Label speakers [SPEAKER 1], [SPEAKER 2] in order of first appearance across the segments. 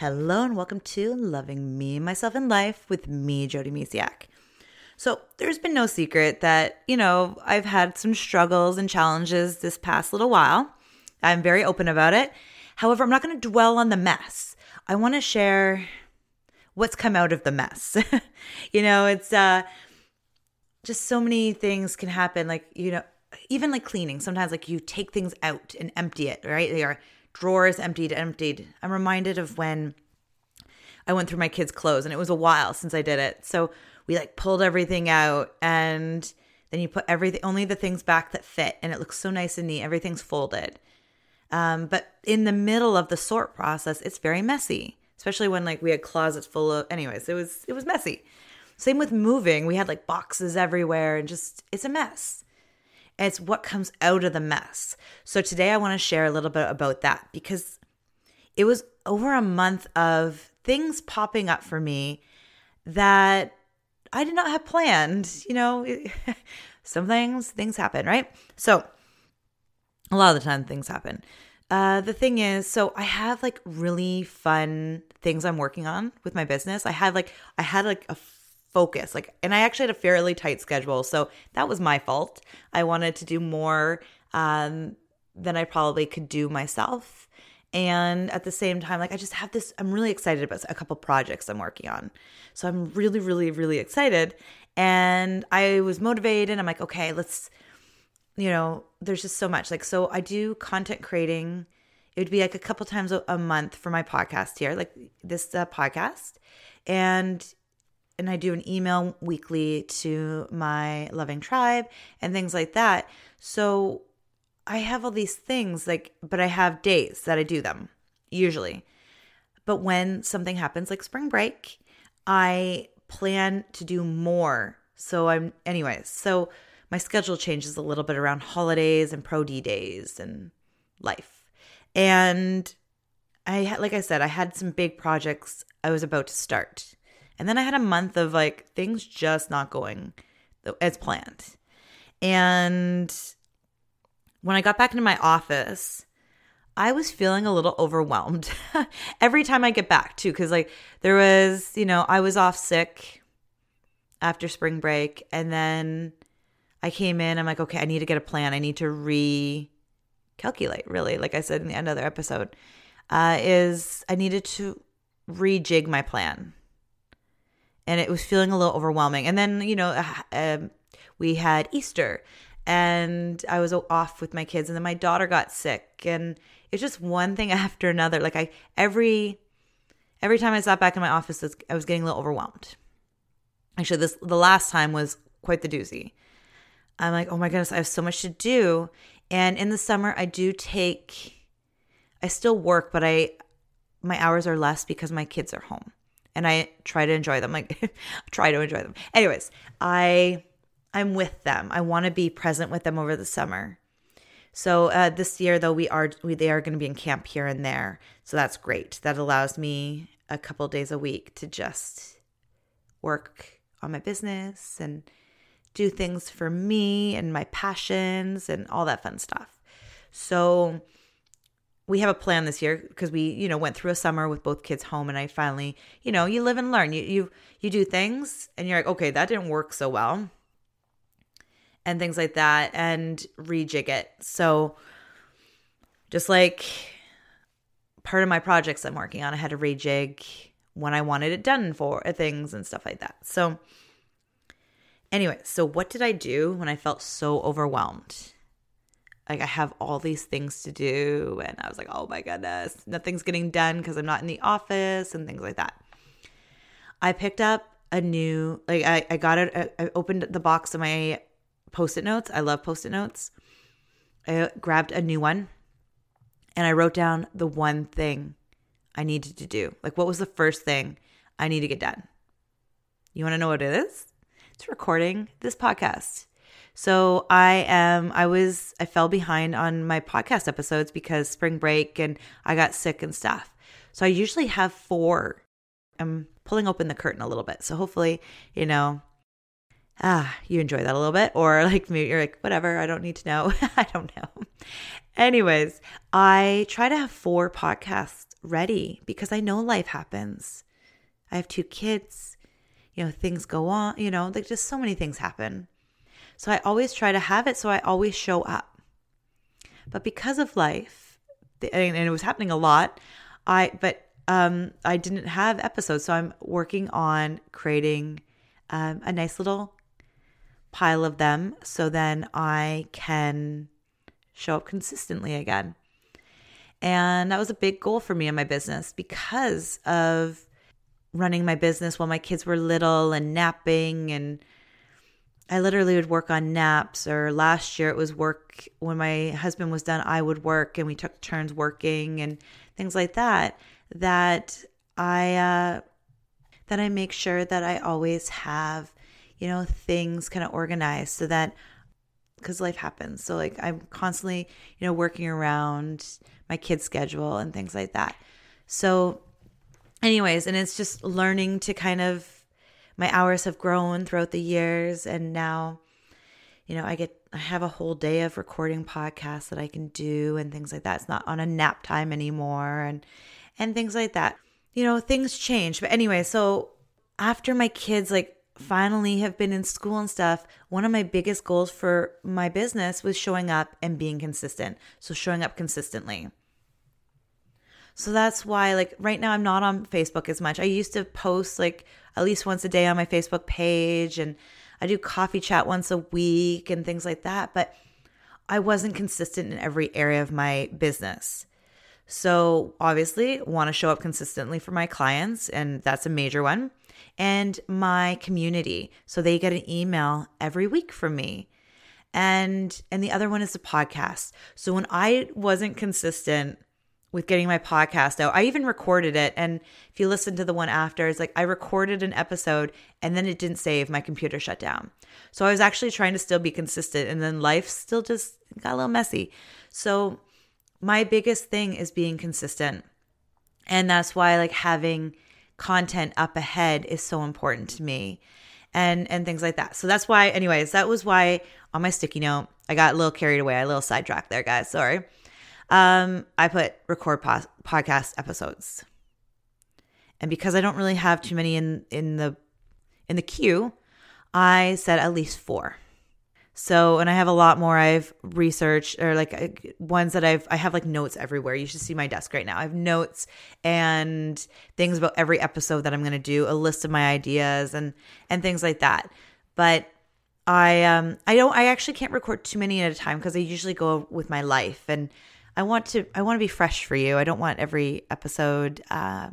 [SPEAKER 1] Hello and welcome to Loving Me, Myself, and Life with me, Jody Misiak. So, there's been no secret that, you know, I've had some struggles and challenges this past little while. I'm very open about it. However, I'm not going to dwell on the mess. I want to share what's come out of the mess. you know, it's uh just so many things can happen like, you know, even like cleaning. Sometimes like you take things out and empty it, right? They are drawers emptied, emptied. I'm reminded of when I went through my kids' clothes and it was a while since I did it. So we like pulled everything out and then you put everything, only the things back that fit and it looks so nice and neat. Everything's folded. Um, but in the middle of the sort process, it's very messy, especially when like we had closets full of, anyways, it was, it was messy. Same with moving. We had like boxes everywhere and just, it's a mess. It's what comes out of the mess. So today I want to share a little bit about that because it was over a month of things popping up for me that I did not have planned. You know, some things, things happen, right? So a lot of the time things happen. Uh, the thing is, so I have like really fun things I'm working on with my business. I had like, I had like a focus. Like, and I actually had a fairly tight schedule. So that was my fault. I wanted to do more um, than I probably could do myself. And at the same time, like, I just have this, I'm really excited about a couple projects I'm working on. So I'm really, really, really excited. And I was motivated. I'm like, okay, let's, you know, there's just so much. Like, so I do content creating. It would be like a couple times a month for my podcast here, like this uh, podcast. And and I do an email weekly to my loving tribe and things like that. So I have all these things like but I have days that I do them usually. But when something happens like spring break, I plan to do more. So I'm anyways. So my schedule changes a little bit around holidays and pro D days and life. And I like I said, I had some big projects I was about to start. And then I had a month of like things just not going as planned. And when I got back into my office, I was feeling a little overwhelmed every time I get back too cuz like there was, you know, I was off sick after spring break and then I came in I'm like, okay, I need to get a plan. I need to recalculate really, like I said in the end of the episode. Uh, is I needed to rejig my plan and it was feeling a little overwhelming. And then, you know, uh, um, we had Easter and I was off with my kids and then my daughter got sick and it's just one thing after another. Like I every every time I sat back in my office I was getting a little overwhelmed. Actually, this the last time was quite the doozy. I'm like, "Oh my goodness, I have so much to do." And in the summer I do take I still work, but I my hours are less because my kids are home and I try to enjoy them. Like try to enjoy them. Anyways, I I'm with them. I want to be present with them over the summer. So uh, this year, though, we are we, they are going to be in camp here and there. So that's great. That allows me a couple days a week to just work on my business and do things for me and my passions and all that fun stuff. So we have a plan this year because we you know went through a summer with both kids home and i finally you know you live and learn. You you you do things and you're like okay that didn't work so well and things like that and rejig it. So just like part of my projects i'm working on i had to rejig when i wanted it done for uh, things and stuff like that. So anyway so what did i do when i felt so overwhelmed like I have all these things to do and I was like, "Oh my goodness, nothing's getting done because I'm not in the office and things like that." I picked up a new like I I got it I opened the box of my post-it notes. I love post-it notes. I grabbed a new one and I wrote down the one thing I needed to do. Like what was the first thing I need to get done? You want to know what it is? It's recording this podcast. So I am I was I fell behind on my podcast episodes because spring break and I got sick and stuff. So I usually have four. I'm pulling open the curtain a little bit. So hopefully, you know, ah, you enjoy that a little bit. Or like maybe you're like, whatever, I don't need to know. I don't know. Anyways, I try to have four podcasts ready because I know life happens. I have two kids, you know, things go on, you know, like just so many things happen. So I always try to have it so I always show up. But because of life, and it was happening a lot, I, but um, I didn't have episodes. So I'm working on creating um, a nice little pile of them so then I can show up consistently again. And that was a big goal for me in my business because of running my business while my kids were little and napping and I literally would work on naps or last year it was work when my husband was done I would work and we took turns working and things like that that I uh that I make sure that I always have you know things kind of organized so that because life happens. So like I'm constantly you know working around my kids schedule and things like that. So anyways and it's just learning to kind of my hours have grown throughout the years and now you know i get i have a whole day of recording podcasts that i can do and things like that. It's not on a nap time anymore and and things like that. You know things change. But anyway so after my kids like finally have been in school and stuff one of my biggest goals for my business was showing up and being consistent. So showing up consistently so that's why, like, right now I'm not on Facebook as much. I used to post like at least once a day on my Facebook page, and I do coffee chat once a week and things like that. But I wasn't consistent in every area of my business. So obviously, want to show up consistently for my clients, and that's a major one. And my community, so they get an email every week from me. And and the other one is the podcast. So when I wasn't consistent with getting my podcast out. I even recorded it. And if you listen to the one after, it's like I recorded an episode and then it didn't save. My computer shut down. So I was actually trying to still be consistent. And then life still just got a little messy. So my biggest thing is being consistent. And that's why like having content up ahead is so important to me and and things like that. So that's why anyways, that was why on my sticky note, I got a little carried away. a little sidetracked there, guys. Sorry um, I put record po- podcast episodes. And because I don't really have too many in in the in the queue, I said at least four. So, and I have a lot more I've researched or like ones that I've, I have like notes everywhere. You should see my desk right now. I have notes and things about every episode that I'm going to do, a list of my ideas and, and things like that. But I, um, I don't, I actually can't record too many at a time because I usually go with my life and I want to I want to be fresh for you. I don't want every episode uh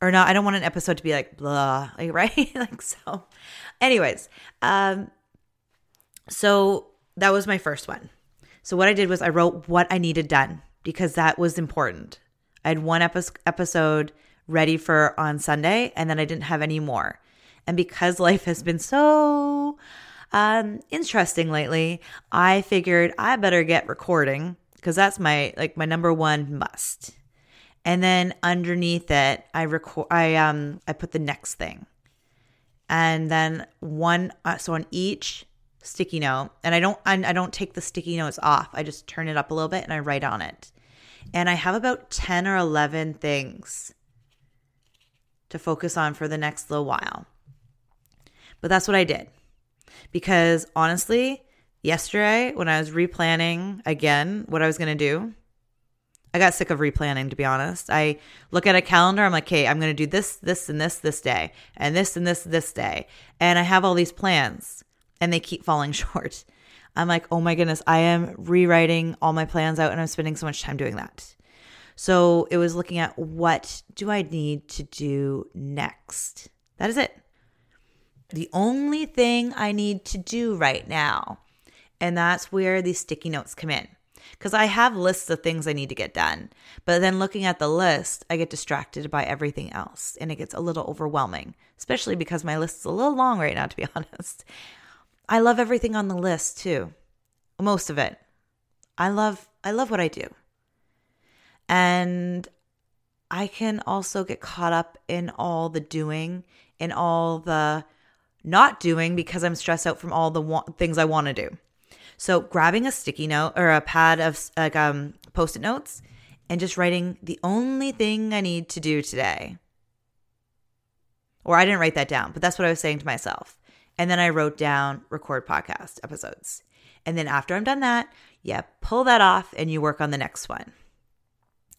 [SPEAKER 1] or not I don't want an episode to be like blah, like right? like so. Anyways, um so that was my first one. So what I did was I wrote what I needed done because that was important. I had one epi- episode ready for on Sunday and then I didn't have any more. And because life has been so um, interesting lately, I figured I better get recording because that's my like my number one must. And then underneath it, I record. I um I put the next thing, and then one. Uh, so on each sticky note, and I don't I, I don't take the sticky notes off. I just turn it up a little bit and I write on it. And I have about ten or eleven things to focus on for the next little while. But that's what I did because honestly, yesterday when I was replanning again what I was going to do. I got sick of replanning, to be honest. I look at a calendar, I'm like, okay, I'm going to do this, this, and this this day, and this and this this day. And I have all these plans, and they keep falling short. I'm like, oh my goodness, I am rewriting all my plans out, and I'm spending so much time doing that. So it was looking at what do I need to do next? That is it. The only thing I need to do right now and that's where these sticky notes come in. Because I have lists of things I need to get done. But then looking at the list, I get distracted by everything else and it gets a little overwhelming, especially because my list is a little long right now, to be honest. I love everything on the list too. Most of it. I love I love what I do. And I can also get caught up in all the doing, in all the not doing because I'm stressed out from all the wa- things I want to do. So grabbing a sticky note or a pad of like um post-it notes and just writing the only thing I need to do today. Or I didn't write that down, but that's what I was saying to myself. And then I wrote down record podcast episodes. And then after I'm done that, yeah, pull that off and you work on the next one.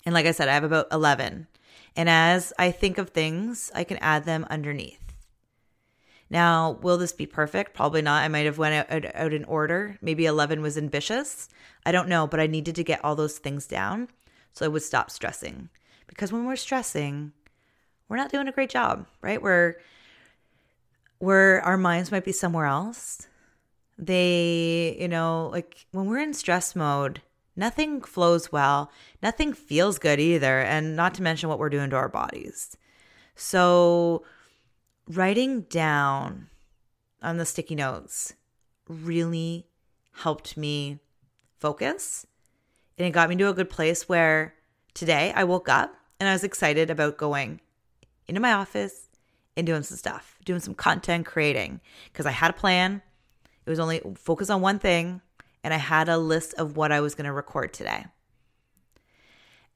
[SPEAKER 1] And like I said, I have about 11. And as I think of things, I can add them underneath. Now, will this be perfect? Probably not. I might have went out, out, in order. Maybe 11 was ambitious. I don't know, but I needed to get all those things down so I would stop stressing. Because when we're stressing, we're not doing a great job, right? We're where our minds might be somewhere else. They, you know, like when we're in stress mode, nothing flows well, nothing feels good either, and not to mention what we're doing to our bodies. So, writing down on the sticky notes really helped me focus. And it got me to a good place where today I woke up and I was excited about going into my office and doing some stuff, doing some content creating because I had a plan. It was only focus on one thing and I had a list of what I was going to record today.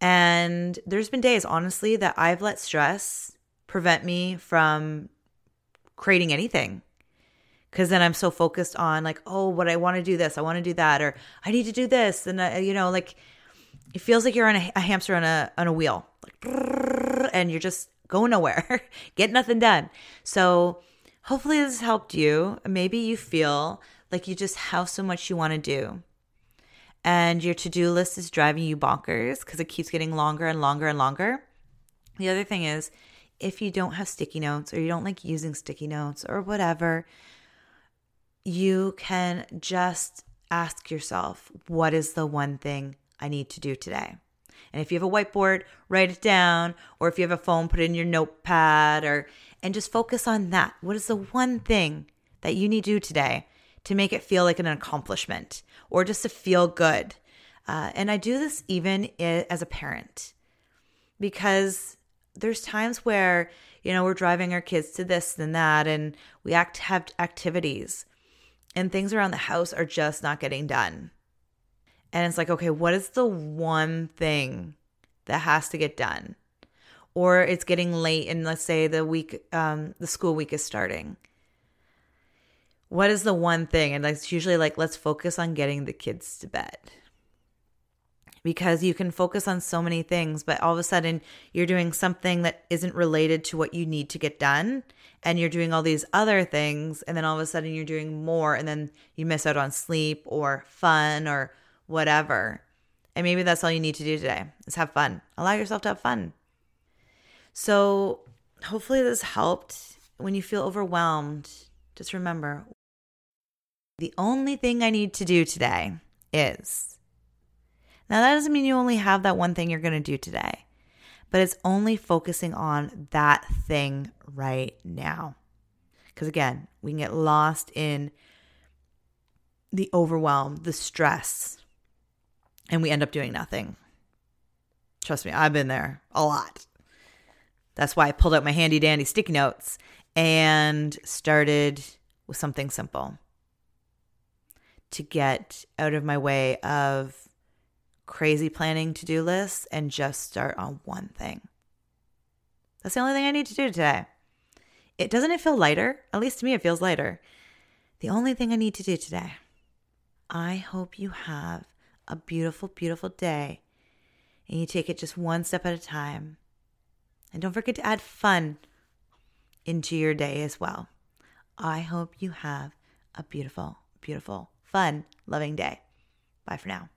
[SPEAKER 1] And there's been days, honestly, that I've let stress prevent me from creating anything. Because then I'm so focused on, like, oh, what I want to do this, I want to do that, or I need to do this. And, I, you know, like, it feels like you're on a, a hamster on a, on a wheel, like, and you're just going nowhere, get nothing done. So, hopefully, this helped you. Maybe you feel like you just have so much you want to do. And your to do list is driving you bonkers because it keeps getting longer and longer and longer. The other thing is, if you don't have sticky notes or you don't like using sticky notes or whatever, you can just ask yourself, what is the one thing I need to do today? And if you have a whiteboard, write it down, or if you have a phone, put it in your notepad or and just focus on that. What is the one thing that you need to do today to make it feel like an accomplishment or just to feel good. Uh, and I do this even as a parent because there's times where, you know, we're driving our kids to this and that, and we act have activities, and things around the house are just not getting done. And it's like, okay, what is the one thing that has to get done? Or it's getting late, and let's say the week, um, the school week is starting what is the one thing? And it's usually like, let's focus on getting the kids to bed. Because you can focus on so many things, but all of a sudden you're doing something that isn't related to what you need to get done. And you're doing all these other things. And then all of a sudden you're doing more. And then you miss out on sleep or fun or whatever. And maybe that's all you need to do today is have fun. Allow yourself to have fun. So hopefully this helped. When you feel overwhelmed, just remember the only thing I need to do today is. Now, that doesn't mean you only have that one thing you're going to do today, but it's only focusing on that thing right now. Because again, we can get lost in the overwhelm, the stress, and we end up doing nothing. Trust me, I've been there a lot. That's why I pulled out my handy dandy sticky notes and started with something simple to get out of my way of crazy planning to do lists and just start on one thing. That's the only thing I need to do today. It doesn't it feel lighter? At least to me, it feels lighter. The only thing I need to do today. I hope you have a beautiful, beautiful day and you take it just one step at a time. And don't forget to add fun into your day as well. I hope you have a beautiful, beautiful fun, loving day. Bye for now.